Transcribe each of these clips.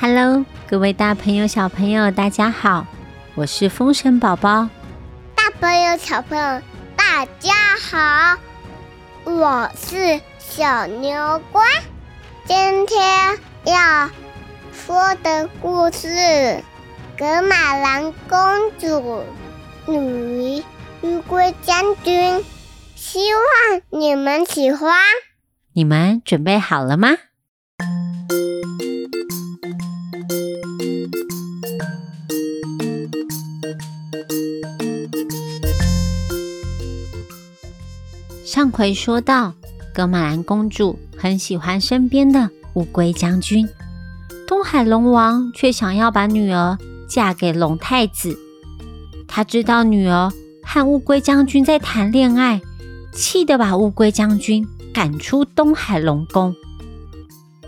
Hello，各位大朋友、小朋友，大家好，我是风神宝宝。大朋友、小朋友，大家好，我是小牛乖。今天要说的故事《格马兰公主与乌龟将军》，希望你们喜欢。你们准备好了吗？上回说到，格玛兰公主很喜欢身边的乌龟将军，东海龙王却想要把女儿嫁给龙太子。他知道女儿和乌龟将军在谈恋爱，气得把乌龟将军赶出东海龙宫。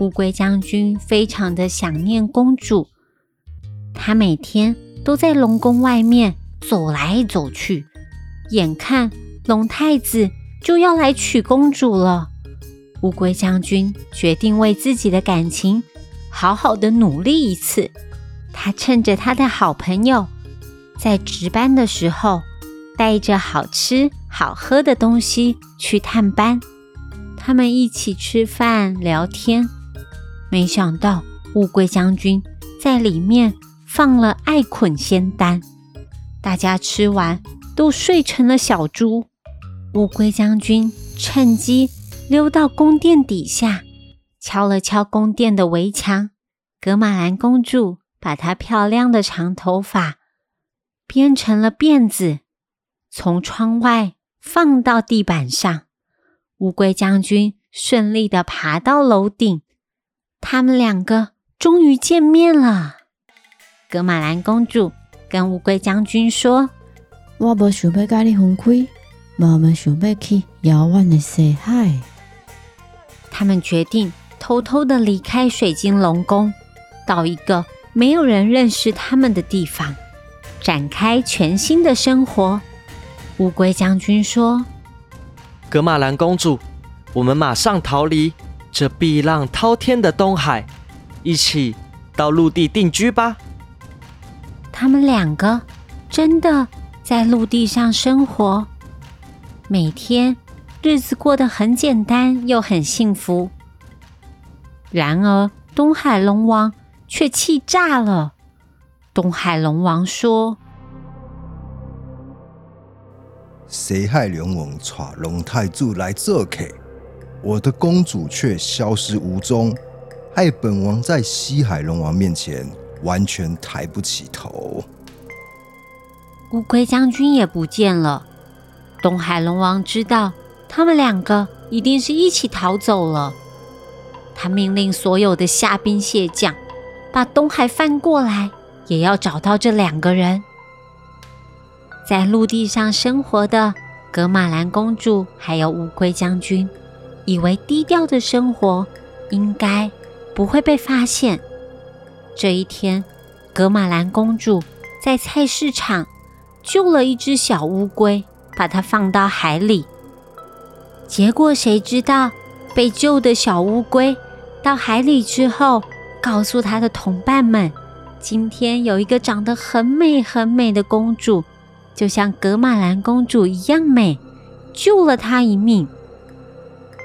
乌龟将军非常的想念公主，他每天都在龙宫外面走来走去，眼看龙太子。就要来娶公主了。乌龟将军决定为自己的感情好好的努力一次。他趁着他的好朋友在值班的时候，带着好吃好喝的东西去探班。他们一起吃饭聊天，没想到乌龟将军在里面放了爱捆仙丹，大家吃完都睡成了小猪。乌龟将军趁机溜到宫殿底下，敲了敲宫殿的围墙。格玛兰公主把她漂亮的长头发编成了辫子，从窗外放到地板上。乌龟将军顺利的爬到楼顶，他们两个终于见面了。格玛兰公主跟乌龟将军说：“我不想要跟你分开。”我们想要去遥远的西海。他们决定偷偷的离开水晶龙宫，到一个没有人认识他们的地方，展开全新的生活。乌龟将军说：“格玛兰公主，我们马上逃离这碧浪滔天的东海，一起到陆地定居吧。”他们两个真的在陆地上生活。每天日子过得很简单，又很幸福。然而，东海龙王却气炸了。东海龙王说：“谁害龙王闯龙太子来这客，我的公主却消失无踪，害本王在西海龙王面前完全抬不起头。乌龟将军也不见了。”东海龙王知道他们两个一定是一起逃走了，他命令所有的虾兵蟹将把东海翻过来，也要找到这两个人。在陆地上生活的格玛兰公主还有乌龟将军，以为低调的生活应该不会被发现。这一天，格玛兰公主在菜市场救了一只小乌龟。把它放到海里，结果谁知道被救的小乌龟到海里之后，告诉他的同伴们，今天有一个长得很美很美的公主，就像格玛兰公主一样美，救了他一命。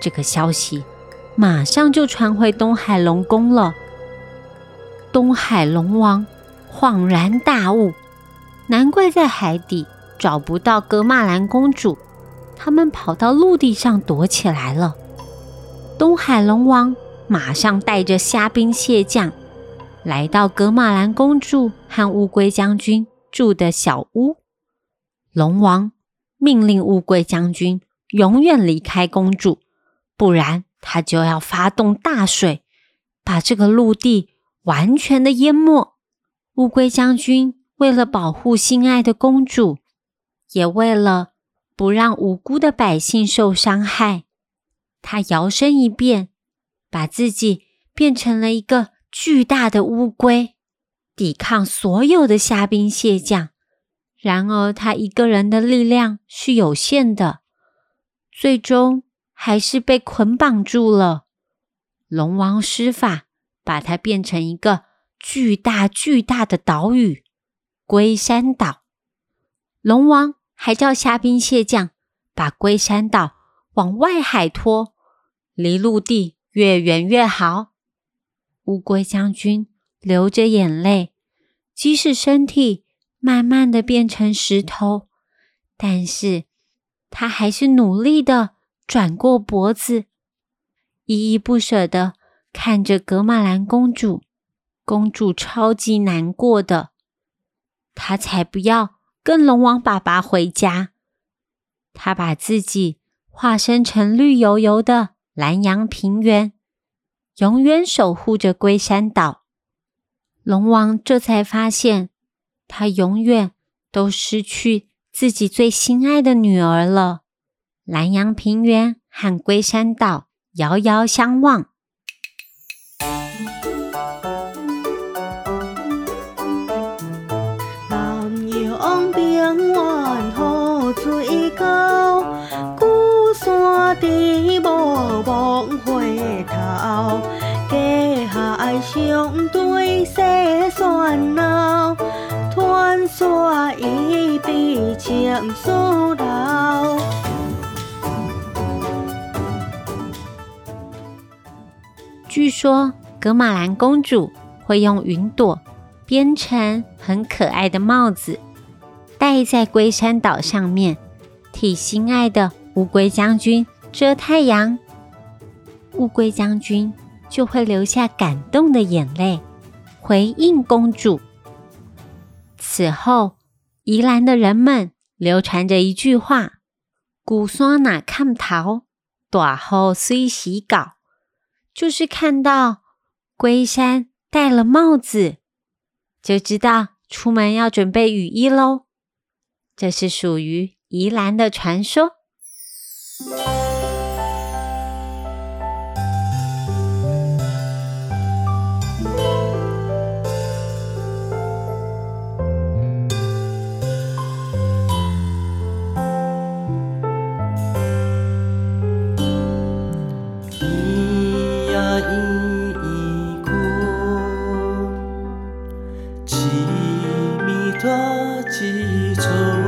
这个消息马上就传回东海龙宫了。东海龙王恍然大悟，难怪在海底。找不到格玛兰公主，他们跑到陆地上躲起来了。东海龙王马上带着虾兵蟹将来到格玛兰公主和乌龟将军住的小屋。龙王命令乌龟将军永远离开公主，不然他就要发动大水，把这个陆地完全的淹没。乌龟将军为了保护心爱的公主。也为了不让无辜的百姓受伤害，他摇身一变，把自己变成了一个巨大的乌龟，抵抗所有的虾兵蟹将。然而，他一个人的力量是有限的，最终还是被捆绑住了。龙王施法，把他变成一个巨大巨大的岛屿——龟山岛。龙王还叫虾兵蟹将把龟山岛往外海拖，离陆地越远越好。乌龟将军流着眼泪，即使身体慢慢的变成石头，但是他还是努力的转过脖子，依依不舍的看着格玛兰公主。公主超级难过的，她才不要跟龙王爸爸回家。他把自己化身成绿油油的蓝洋平原。永远守护着龟山岛，龙王这才发现，他永远都失去自己最心爱的女儿了。南洋平原和龟山岛遥遥相望。山低无望回头。隔海相对细喧闹，传说一笔情丝绕。据说格玛兰公主会用云朵编成很可爱的帽子，戴在龟山岛上面，替心爱的乌龟将军遮太阳。乌龟将军就会流下感动的眼泪，回应公主。此后，宜兰的人们流传着一句话：“古山哪看桃，短后虽洗稿。”就是看到龟山戴了帽子，就知道出门要准备雨衣喽。这是属于宜兰的传说。so